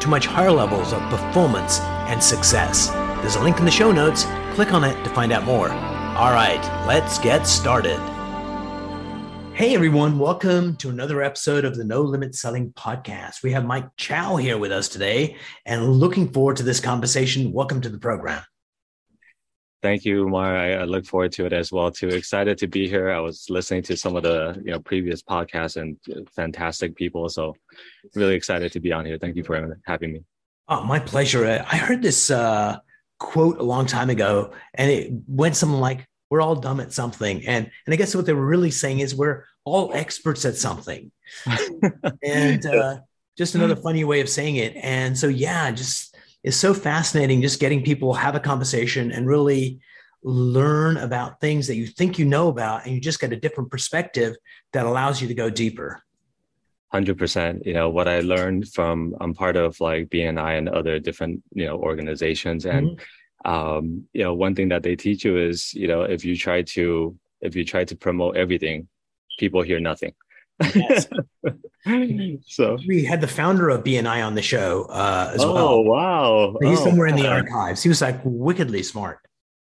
to much higher levels of performance and success. There's a link in the show notes. Click on it to find out more. All right, let's get started. Hey everyone, welcome to another episode of the No Limit Selling Podcast. We have Mike Chou here with us today and looking forward to this conversation. Welcome to the program. Thank you, Umar. I, I, look forward to it as well. Too excited to be here. I was listening to some of the you know previous podcasts and fantastic people, so really excited to be on here. Thank you for having me. Oh, my pleasure. I heard this uh, quote a long time ago, and it went something like, "We're all dumb at something," and and I guess what they were really saying is we're all experts at something, and uh, just another funny way of saying it. And so, yeah, just is so fascinating just getting people have a conversation and really learn about things that you think you know about and you just get a different perspective that allows you to go deeper. 100% you know what i learned from i'm part of like bni and other different you know organizations. And mm-hmm. um, you know one thing that they teach you is you know if you try to if you try to promote everything people hear nothing Yes. so we had the founder of BNI on the show uh, as oh, well. Oh wow! He's oh, somewhere in the archives. He was like wickedly smart.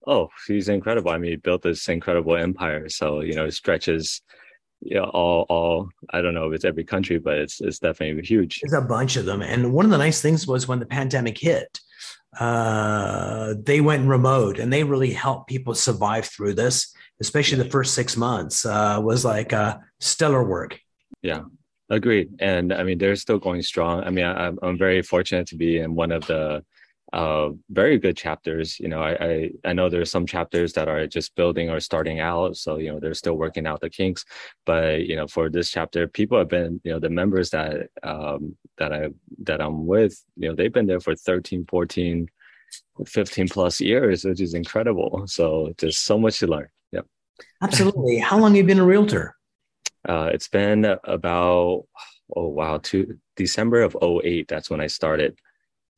Oh, he's incredible. I mean, he built this incredible empire. So you know, it stretches. Yeah, you know, all all I don't know if it's every country, but it's it's definitely huge. There's a bunch of them, and one of the nice things was when the pandemic hit, uh, they went remote, and they really helped people survive through this especially the first six months, uh, was like uh, stellar work. Yeah, agreed. And I mean, they're still going strong. I mean, I, I'm very fortunate to be in one of the uh, very good chapters. You know, I, I, I know there's some chapters that are just building or starting out, so you know they're still working out the kinks. But you know, for this chapter, people have been, you know, the members that um, that I that I'm with, you know, they've been there for 13, 14, 15 plus years, which is incredible. So just so much to learn. Yep. Absolutely. How long have you been a realtor? Uh, it's been about oh wow, two December of 08, That's when I started.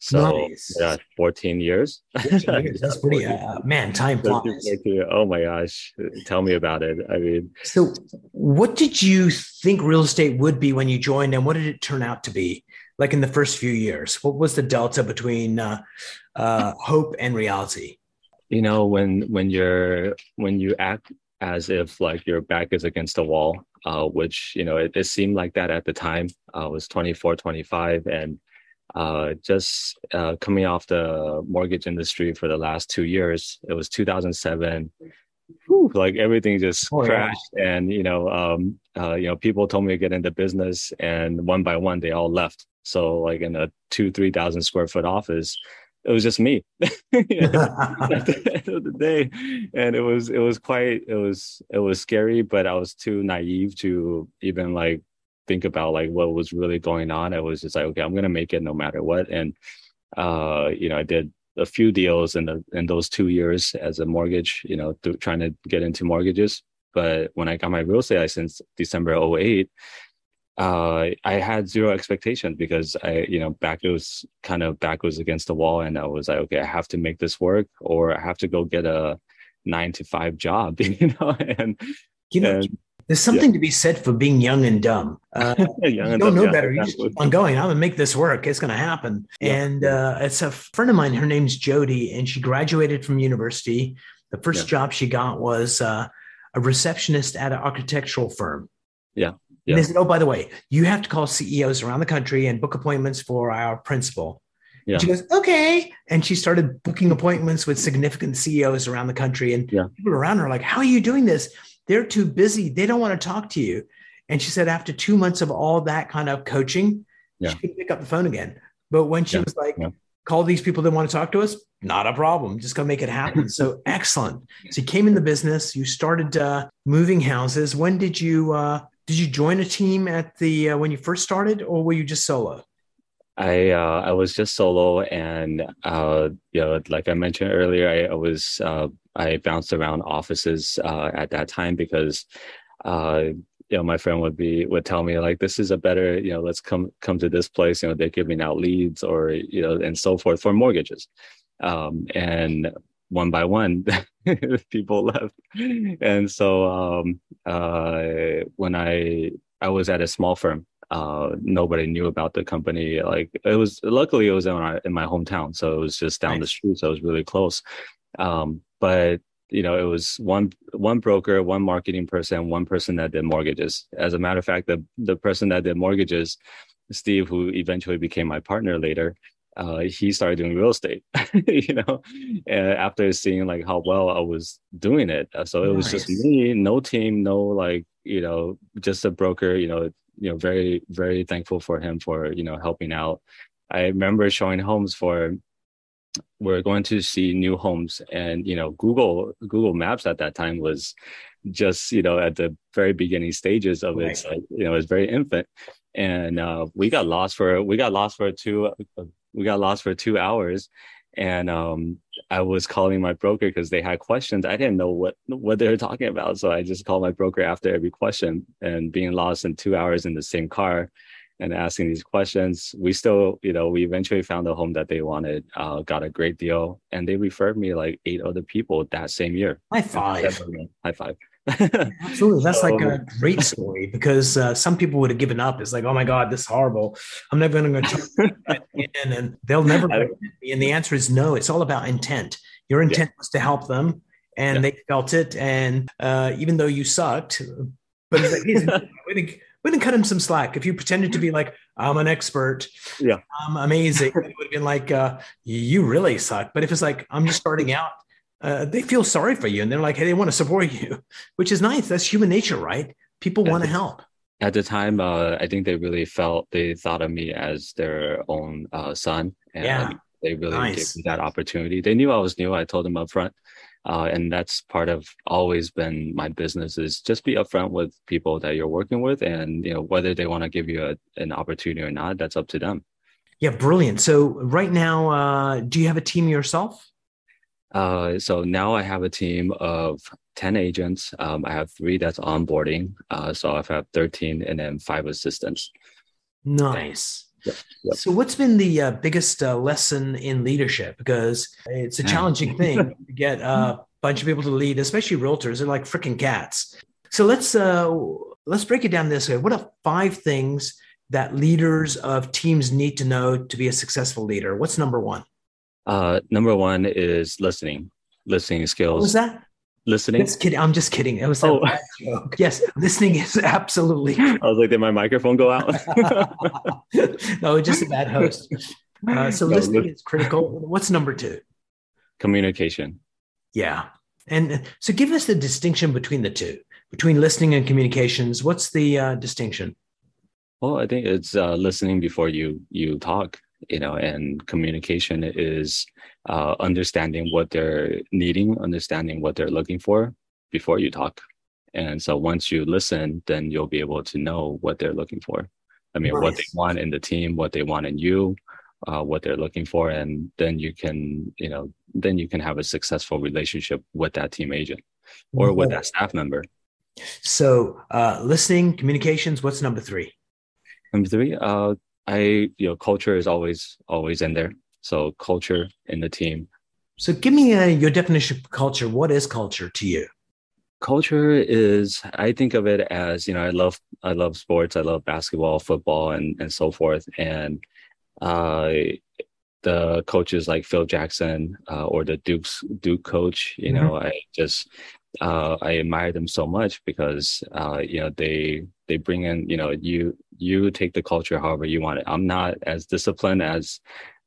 So nice. yeah, 14 years. 14 years. That's pretty uh, man, time flies. Oh my gosh. Tell me about it. I mean so what did you think real estate would be when you joined and what did it turn out to be? Like in the first few years, what was the delta between uh, uh, hope and reality? You know, when when you're when you act as if like your back is against the wall, uh, which, you know, it, it, seemed like that at the time. Uh, I was 24, 25, and uh, just uh, coming off the mortgage industry for the last two years. It was 2007. Whew, like everything just oh, crashed, yeah. and you know, um, uh, you know, people told me to get into business, and one by one they all left. So, like in a two, three thousand square foot office, it was just me. At the end of the day. And it was it was quite it was it was scary but i was too naive to even like think about like what was really going on. I was just like okay i'm gonna make it no matter what. And uh you know i did a few deals in the in those two years as a mortgage you know th- trying to get into mortgages. But when i got my real estate license december 08 uh, I had zero expectations because I, you know, back it was kind of back was against the wall, and I was like, okay, I have to make this work, or I have to go get a nine to five job, you know. And you know, and, there's something yeah. to be said for being young and dumb. Uh, young you don't dumb, know yeah, better. You just keep on going. I'm gonna make this work. It's gonna happen. Yeah. And uh, it's a friend of mine. Her name's Jody, and she graduated from university. The first job she got was uh, a receptionist at an architectural firm. Yeah. Yeah. And they said, oh, by the way, you have to call CEOs around the country and book appointments for our principal. Yeah. she goes, okay. And she started booking appointments with significant CEOs around the country. And yeah. people around her are like, how are you doing this? They're too busy. They don't want to talk to you. And she said, after two months of all that kind of coaching, yeah. she could pick up the phone again. But when she was like, call these people that want to talk to us, not a problem. Just go make it happen. so excellent. So you came in the business, you started uh, moving houses. When did you uh, did you join a team at the uh, when you first started, or were you just solo? I uh, I was just solo, and uh, you know, like I mentioned earlier, I, I was uh, I bounced around offices uh, at that time because uh, you know my friend would be would tell me like this is a better you know let's come come to this place you know they're giving out leads or you know and so forth for mortgages, um, and one by one people left, and so um, uh, when I I was at a small firm uh, nobody knew about the company. Like it was, luckily it was in my, in my hometown. So it was just down nice. the street. So it was really close. Um, but you know, it was one, one broker, one marketing person, one person that did mortgages. As a matter of fact, the, the person that did mortgages, Steve, who eventually became my partner later, uh, he started doing real estate, you know, after seeing like how well I was doing it. So it nice. was just me, no team, no like, you know, just a broker, you know, you know very very thankful for him for you know helping out i remember showing homes for we're going to see new homes and you know google google maps at that time was just you know at the very beginning stages of right. its like you know it's very infant and uh, we got lost for we got lost for two we got lost for two hours and um, I was calling my broker because they had questions. I didn't know what what they were talking about, so I just called my broker after every question. And being lost in two hours in the same car and asking these questions, we still, you know, we eventually found the home that they wanted, uh, got a great deal, and they referred me like eight other people that same year. High five! High five! Absolutely, that's like a great story because uh, some people would have given up. It's like, oh my god, this is horrible. I'm never going to go in, and they'll never. And the answer is no. It's all about intent. Your intent yeah. was to help them, and yeah. they felt it. And uh, even though you sucked, but it's like, we didn't, cut him some slack. If you pretended to be like, I'm an expert, yeah, I'm amazing, it would have been like, uh, you really suck. But if it's like, I'm just starting out uh, they feel sorry for you and they're like, hey, they want to support you, which is nice. That's human nature, right? People want to help. At the time, uh, I think they really felt they thought of me as their own uh, son, and yeah. they really nice. gave me that opportunity. They knew I was new. I told them up front, uh, and that's part of always been my business is just be upfront with people that you're working with, and you know whether they want to give you a, an opportunity or not, that's up to them. Yeah, brilliant. So right now, uh, do you have a team yourself? Uh, so now I have a team of 10 agents. Um, I have three that's onboarding. Uh, so I have 13 and then five assistants. Nice. Yep, yep. So, what's been the uh, biggest uh, lesson in leadership? Because it's a challenging thing to get a bunch of people to lead, especially realtors. They're like freaking cats. So let's uh, let's break it down this way. What are five things that leaders of teams need to know to be a successful leader? What's number one? Uh, number one is listening, listening skills. What was that? Listening. Just kidding. I'm just kidding. It was oh. joke. Yes, listening is absolutely. I was like, did my microphone go out? no, just a bad host. Uh, so no, listening is critical. What's number two? Communication. Yeah, and so give us the distinction between the two, between listening and communications. What's the uh, distinction? Well, I think it's uh, listening before you you talk you know and communication is uh, understanding what they're needing understanding what they're looking for before you talk and so once you listen then you'll be able to know what they're looking for i mean nice. what they want in the team what they want in you uh, what they're looking for and then you can you know then you can have a successful relationship with that team agent or mm-hmm. with that staff member so uh, listening communications what's number three number three uh, I you know culture is always always in there. So culture in the team. So give me a, uh, your definition of culture. What is culture to you? Culture is I think of it as you know I love I love sports. I love basketball, football, and and so forth. And uh, the coaches like Phil Jackson uh, or the Duke's Duke coach, you mm-hmm. know, I just uh, I admire them so much because uh, you know they they bring in you know you you take the culture however you want it. I'm not as disciplined as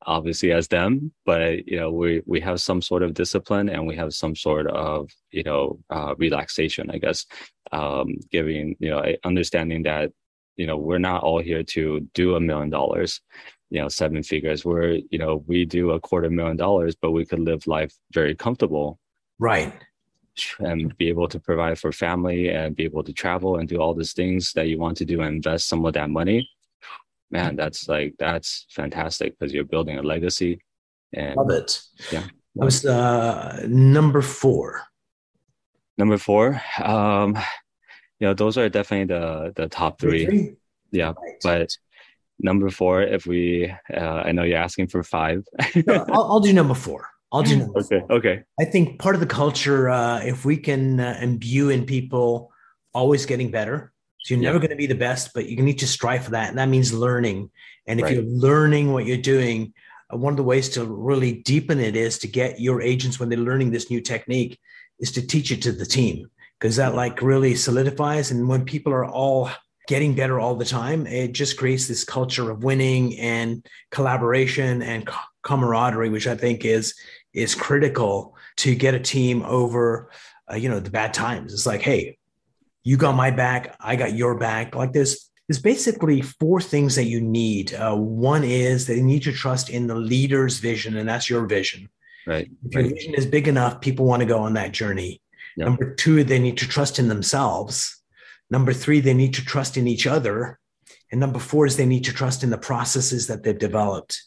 obviously as them, but you know we we have some sort of discipline and we have some sort of you know uh, relaxation, I guess, um, giving you know understanding that you know we're not all here to do a million dollars you know seven figures. We're you know we do a quarter million dollars but we could live life very comfortable. Right and be able to provide for family and be able to travel and do all these things that you want to do and invest some of that money man, that's like that's fantastic because you're building a legacy. And Love it. Yeah. That was uh, number four. Number four, um, you know, those are definitely the the top three. three? Yeah, right. but number four, if we, uh, I know you're asking for five. no, I'll, I'll, do number four. I'll okay. Okay. I think part of the culture, uh, if we can uh, imbue in people always getting better, so you're never going to be the best, but you need to strive for that. And that means learning. And if right. you're learning what you're doing, uh, one of the ways to really deepen it is to get your agents when they're learning this new technique is to teach it to the team because that like really solidifies. And when people are all getting better all the time, it just creates this culture of winning and collaboration and camaraderie, which I think is is critical to get a team over, uh, you know, the bad times. It's like, hey, you got my back, I got your back. Like this, there's basically four things that you need. Uh, one is they need to trust in the leader's vision, and that's your vision. Right. If your right. vision is big enough, people want to go on that journey. Yep. Number two, they need to trust in themselves. Number three, they need to trust in each other. And number four is they need to trust in the processes that they've developed.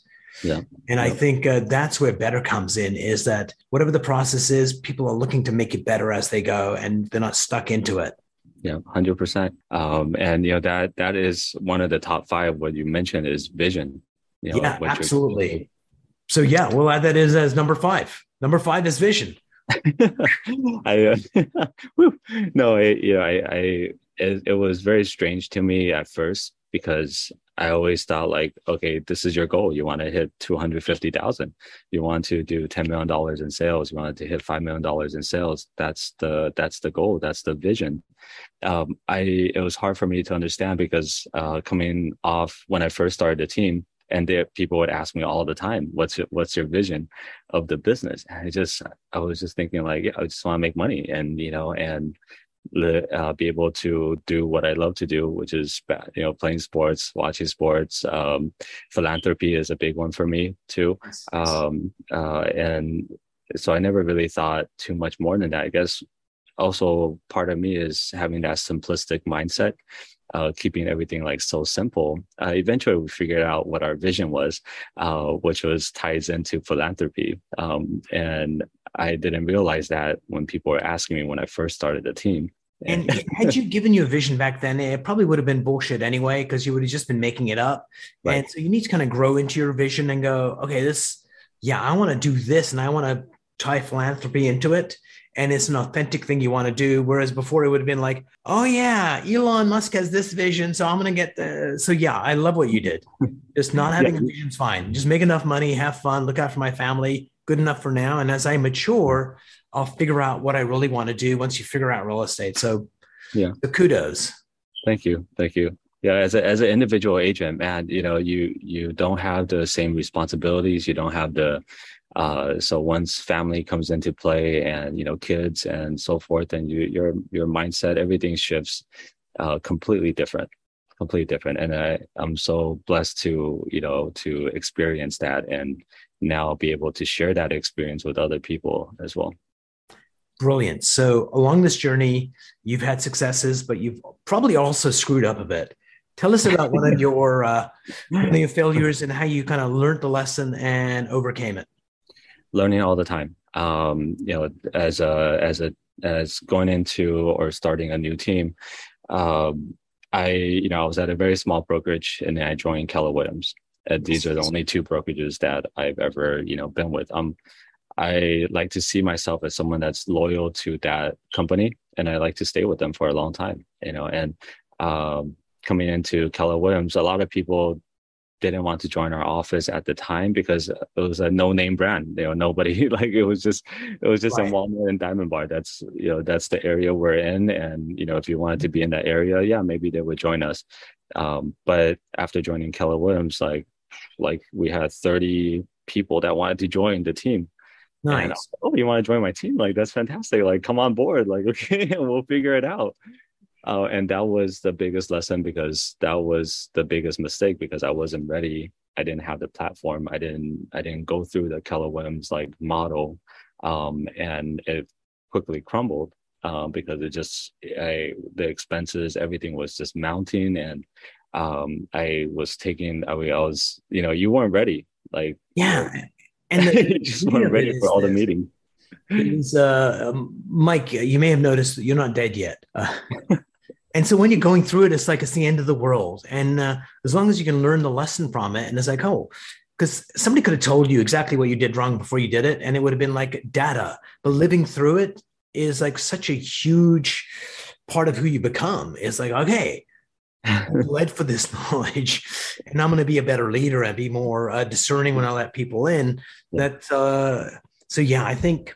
Yeah. And I think uh, that's where better comes in is that whatever the process is, people are looking to make it better as they go and they're not stuck into it. Yeah, hundred um, percent. And you know that that is one of the top five. What you mentioned is vision. You know, yeah, absolutely. So yeah, we'll add that as as number five. Number five is vision. I uh, no, it, you know, I, I it, it was very strange to me at first because I always thought like, okay, this is your goal. You want to hit 250,000. You want to do $10 million in sales. You want to hit $5 million in sales. That's the, that's the goal. That's the vision. Um, I, it was hard for me to understand because, uh, coming off when I first started the team and there, people would ask me all the time, what's your, what's your vision of the business? And I just, I was just thinking like, yeah, I just want to make money and, you know, and uh, be able to do what I love to do, which is you know playing sports, watching sports. Um, philanthropy is a big one for me too, um, uh, and so I never really thought too much more than that. I guess also part of me is having that simplistic mindset. Uh, keeping everything like so simple. Uh, eventually, we figured out what our vision was, uh, which was ties into philanthropy. Um, and I didn't realize that when people were asking me when I first started the team. And had you given you a vision back then, it probably would have been bullshit anyway, because you would have just been making it up. Right. And so you need to kind of grow into your vision and go, okay, this, yeah, I want to do this and I want to tie philanthropy into it. And it's an authentic thing you want to do. Whereas before it would have been like, oh, yeah, Elon Musk has this vision. So I'm going to get the. So yeah, I love what you did. Just not having yeah. a vision is fine. Just make enough money, have fun, look after my family, good enough for now. And as I mature, I'll figure out what I really want to do once you figure out real estate. So yeah, the kudos. Thank you. Thank you. Yeah, as a, as an individual agent, man, you know, you you don't have the same responsibilities. You don't have the uh, so once family comes into play and you know kids and so forth, and you your your mindset, everything shifts uh, completely different completely different and I, i'm so blessed to you know to experience that and now be able to share that experience with other people as well. Brilliant. So along this journey, you've had successes, but you've probably also screwed up a bit. Tell us about one of your uh, one of your failures and how you kind of learned the lesson and overcame it. Learning all the time. Um, you know, as a as a as going into or starting a new team, um, I you know I was at a very small brokerage and then I joined Keller Williams. Uh, these are the only two brokerages that I've ever, you know, been with. Um, I like to see myself as someone that's loyal to that company, and I like to stay with them for a long time. You know, and um, coming into Keller Williams, a lot of people didn't want to join our office at the time because it was a no-name brand. You know, nobody like it was just it was just right. in Walnut and Diamond Bar. That's you know that's the area we're in, and you know if you wanted to be in that area, yeah, maybe they would join us. Um, but after joining Keller Williams, like like we had 30 people that wanted to join the team. Nice. And, oh, you want to join my team? Like that's fantastic. Like come on board. Like okay, we'll figure it out. Uh, and that was the biggest lesson because that was the biggest mistake because I wasn't ready. I didn't have the platform. I didn't. I didn't go through the Keller Williams like model, um, and it quickly crumbled uh, because it just I, the expenses, everything was just mounting, and um, I was taking, I, mean, I was, you know, you weren't ready. Like, yeah. And the, you just weren't ready for all the meetings. Is, uh, um, Mike, you may have noticed you're not dead yet. Uh, and so when you're going through it, it's like it's the end of the world. And uh, as long as you can learn the lesson from it, and it's like, oh, because somebody could have told you exactly what you did wrong before you did it, and it would have been like data. But living through it is like such a huge part of who you become. It's like, okay, led for this knowledge and i'm going to be a better leader and be more uh, discerning when i let people in that uh, so yeah i think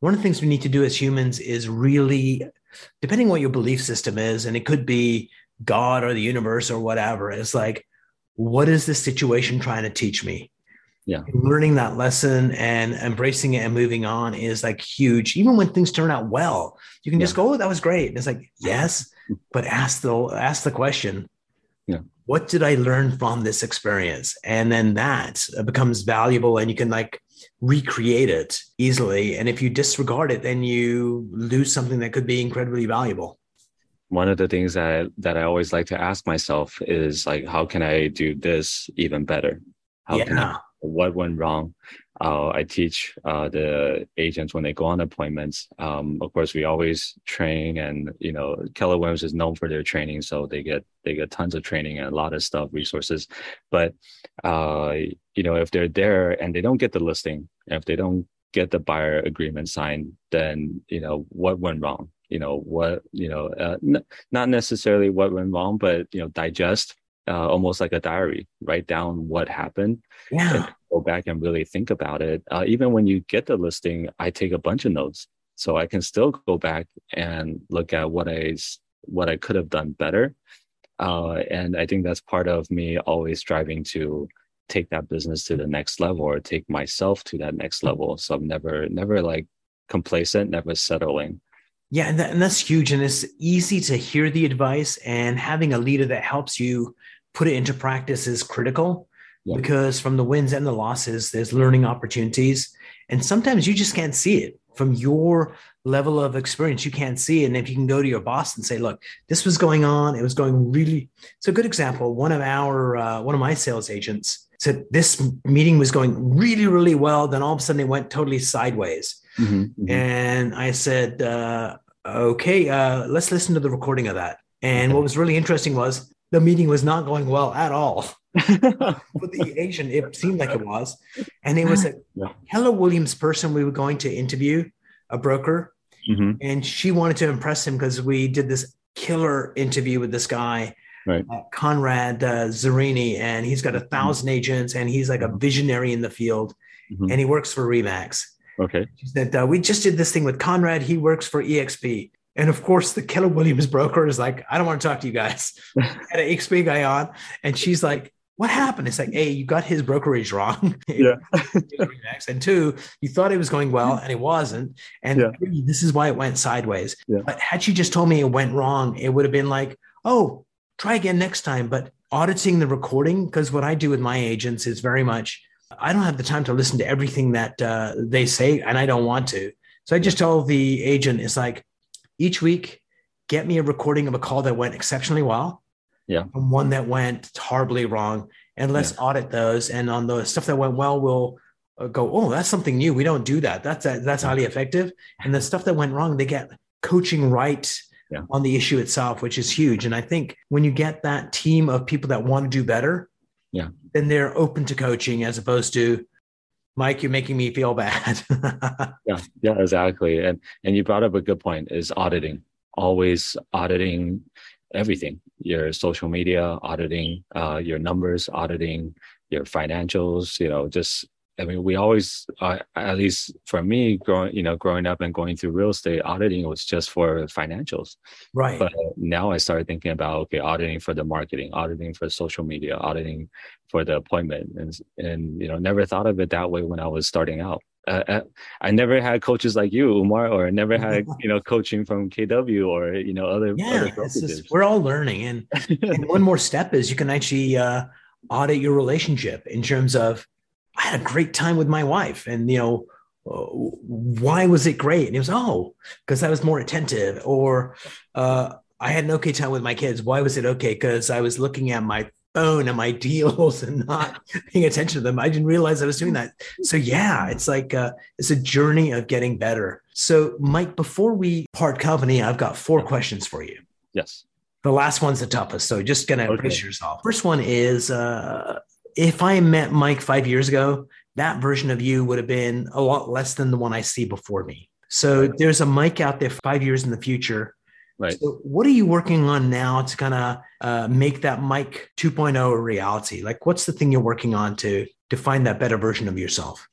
one of the things we need to do as humans is really depending what your belief system is and it could be god or the universe or whatever it's like what is this situation trying to teach me? Yeah. Learning that lesson and embracing it and moving on is like huge. Even when things turn out well you can yeah. just go oh that was great. And it's like yes but ask the ask the question yeah. what did i learn from this experience? And then that becomes valuable and you can like recreate it easily. And if you disregard it then you lose something that could be incredibly valuable. One of the things that that i always like to ask myself is like how can i do this even better? How yeah. can I, what went wrong. Uh, I teach uh, the agents when they go on appointments. Um, of course, we always train, and you know, Keller Williams is known for their training, so they get they get tons of training and a lot of stuff, resources. But uh, you know, if they're there and they don't get the listing, if they don't get the buyer agreement signed, then you know what went wrong. You know what you know, uh, n- not necessarily what went wrong, but you know, digest uh, almost like a diary. Write down what happened. Yeah. Go back and really think about it. Uh, even when you get the listing, I take a bunch of notes, so I can still go back and look at what I what I could have done better. Uh, and I think that's part of me always striving to take that business to the next level or take myself to that next level. So I'm never never like complacent, never settling. Yeah, and, that, and that's huge. And it's easy to hear the advice, and having a leader that helps you put it into practice is critical yeah. because from the wins and the losses, there's learning opportunities. And sometimes you just can't see it from your level of experience. You can't see it. And if you can go to your boss and say, look, this was going on, it was going really. It's a good example. One of our, uh, one of my sales agents said this meeting was going really, really well. Then all of a sudden it went totally sideways. Mm-hmm, mm-hmm. And I said, uh, okay, uh, let's listen to the recording of that. And what was really interesting was the meeting was not going well at all. With the Asian, it seemed like it was. And it was a yeah. Keller Williams person we were going to interview, a broker. Mm-hmm. And she wanted to impress him because we did this killer interview with this guy, right. uh, Conrad uh, Zerini. And he's got a 1000 mm-hmm. agents and he's like a mm-hmm. visionary in the field. Mm-hmm. And he works for Remax. Okay. She said, uh, We just did this thing with Conrad. He works for EXP. And of course, the Keller Williams broker is like, I don't want to talk to you guys. I Had an XP guy on, and she's like, What happened? It's like, A, you got his brokerage wrong. Yeah. and two, you thought it was going well and it wasn't. And yeah. three, this is why it went sideways. Yeah. But had she just told me it went wrong, it would have been like, Oh, try again next time. But auditing the recording, because what I do with my agents is very much, I don't have the time to listen to everything that uh, they say, and I don't want to. So I just tell the agent, it's like, each week, get me a recording of a call that went exceptionally well. Yeah. And one that went horribly wrong. And let's yeah. audit those. And on the stuff that went well, we'll uh, go, oh, that's something new. We don't do that. That's uh, that's highly effective. And the stuff that went wrong, they get coaching right yeah. on the issue itself, which is huge. And I think when you get that team of people that want to do better, yeah, then they're open to coaching as opposed to Mike, you're making me feel bad. yeah, yeah, exactly. And and you brought up a good point is auditing. Always auditing everything. Your social media, auditing uh, your numbers, auditing your financials, you know, just I mean, we always, uh, at least for me, growing, you know, growing up and going through real estate, auditing was just for financials. Right. But now I started thinking about okay, auditing for the marketing, auditing for social media, auditing for the appointment, and and you know, never thought of it that way when I was starting out. Uh, uh I never had coaches like you, Umar, or never had you know coaching from KW or you know other. Yeah, other just, we're all learning, and, and one more step is you can actually uh, audit your relationship in terms of I had a great time with my wife. And, you know, uh, why was it great? And it was, oh, because I was more attentive. Or uh, I had an okay time with my kids. Why was it okay? Because I was looking at my phone and my deals and not paying attention to them. I didn't realize I was doing that. So yeah, it's like uh, it's a journey of getting better. So Mike, before we part company, I've got four questions for you. Yes. The last one's the toughest, so just gonna okay. brace yourself. First one is uh, if I met Mike five years ago, that version of you would have been a lot less than the one I see before me. So there's a Mike out there five years in the future. Right. So what are you working on now to kind of uh, make that Mike 2.0 a reality? Like, what's the thing you're working on to to find that better version of yourself?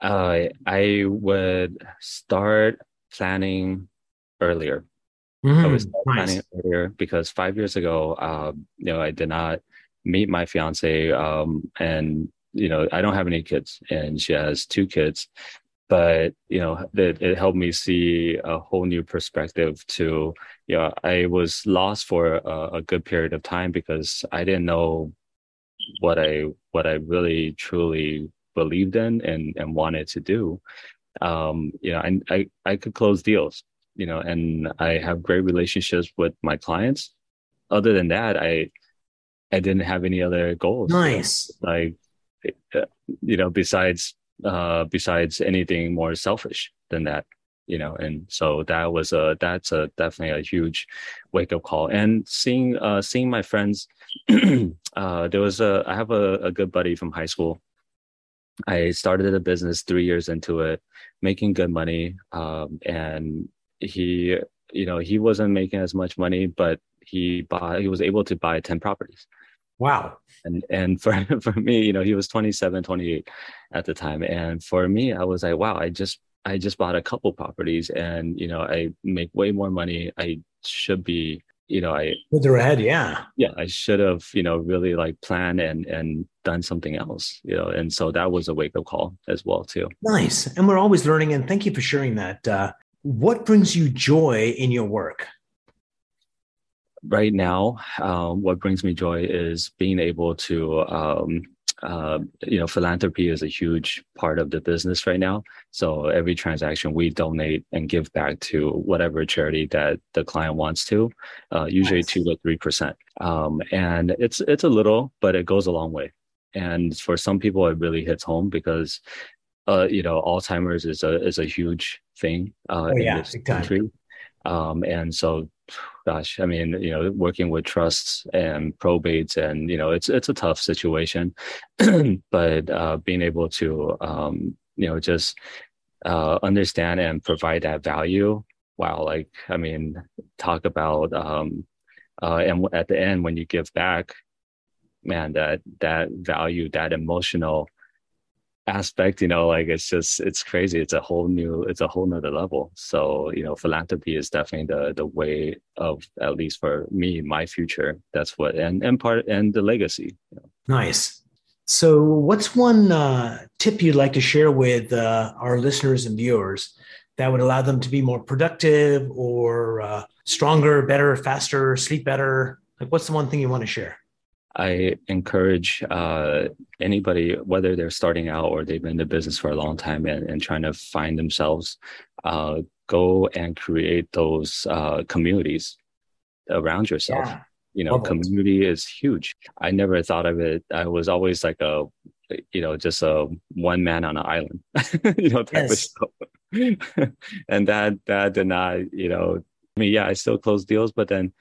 Uh, I would start planning earlier. Mm, I was nice. planning earlier because five years ago, um, you know, I did not meet my fiance, um, and you know, I don't have any kids, and she has two kids. But you know, it, it helped me see a whole new perspective. To you know, I was lost for a, a good period of time because I didn't know what I what I really truly believed in and and wanted to do. Um, you know, I I I could close deals, you know, and I have great relationships with my clients. Other than that, I I didn't have any other goals. Nice. Like, you know, besides uh, besides anything more selfish than that, you know, and so that was a that's a definitely a huge wake up call. And seeing uh, seeing my friends, uh, there was a I have a, a good buddy from high school. I started a business three years into it, making good money, um, and he you know he wasn't making as much money, but he bought he was able to buy 10 properties. Wow. And and for for me you know he was 27 28 at the time. And for me i was like wow i just i just bought a couple properties and you know i make way more money. I should be you know i further ahead yeah. Yeah i should have you know really like planned and and done something else you know. And so that was a wake-up call as well too. Nice. And we're always learning. And thank you for sharing that. Uh, what brings you joy in your work right now, um, what brings me joy is being able to, um, uh, you know, philanthropy is a huge part of the business right now. So every transaction we donate and give back to whatever charity that the client wants to, uh, usually nice. two to three percent. Um, and it's it's a little, but it goes a long way. And for some people, it really hits home because, uh, you know, Alzheimer's is a is a huge thing uh, oh, yeah, in this country. Um, and so gosh, I mean, you know, working with trusts and probates, and you know, it's it's a tough situation, but uh, being able to, um, you know, just uh, understand and provide that value. Wow, like I mean, talk about, um, uh, and at the end when you give back, man, that that value, that emotional aspect you know like it's just it's crazy. It's a whole new it's a whole nother level. So you know philanthropy is definitely the the way of at least for me my future. That's what and and part and the legacy you know. nice. So what's one uh, tip you'd like to share with uh, our listeners and viewers that would allow them to be more productive or uh, stronger better faster sleep better? Like what's the one thing you want to share I encourage uh, anybody, whether they're starting out or they've been in the business for a long time and, and trying to find themselves, uh, go and create those uh, communities around yourself. Yeah. You know, Love community it. is huge. I never thought of it. I was always like a, you know, just a one man on an island, you know, type yes. of stuff. and that that did not, you know, I mean, yeah, I still close deals, but then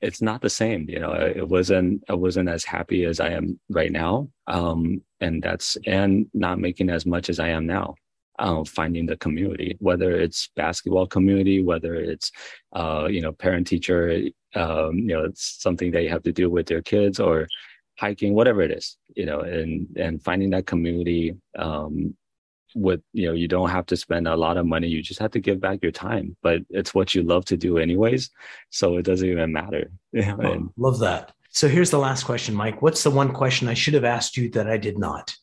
it's not the same you know it wasn't i wasn't as happy as i am right now um and that's and not making as much as i am now uh, finding the community whether it's basketball community whether it's uh you know parent teacher um you know it's something that you have to do with your kids or hiking whatever it is you know and and finding that community um with you know you don't have to spend a lot of money you just have to give back your time but it's what you love to do anyways so it doesn't even matter. Oh, love that. So here's the last question mike. What's the one question i should have asked you that i did not?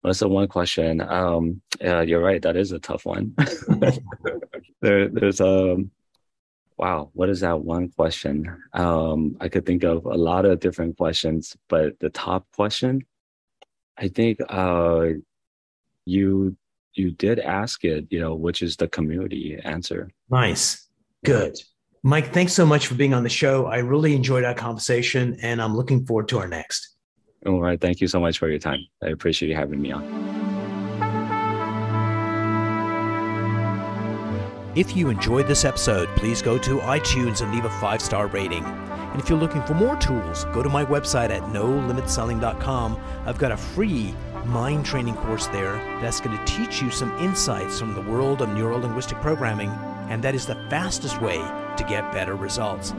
What's the one question. Um yeah you're right. That is a tough one. There there's a um, wow what is that one question? Um i could think of a lot of different questions but the top question i think uh you you did ask it, you know, which is the community answer. Nice. Good. Mike, thanks so much for being on the show. I really enjoyed our conversation and I'm looking forward to our next. All right. Thank you so much for your time. I appreciate you having me on. If you enjoyed this episode, please go to iTunes and leave a five star rating. And if you're looking for more tools, go to my website at nolimitselling.com. I've got a free mind training course there that's going to teach you some insights from the world of neuro linguistic programming, and that is the fastest way to get better results.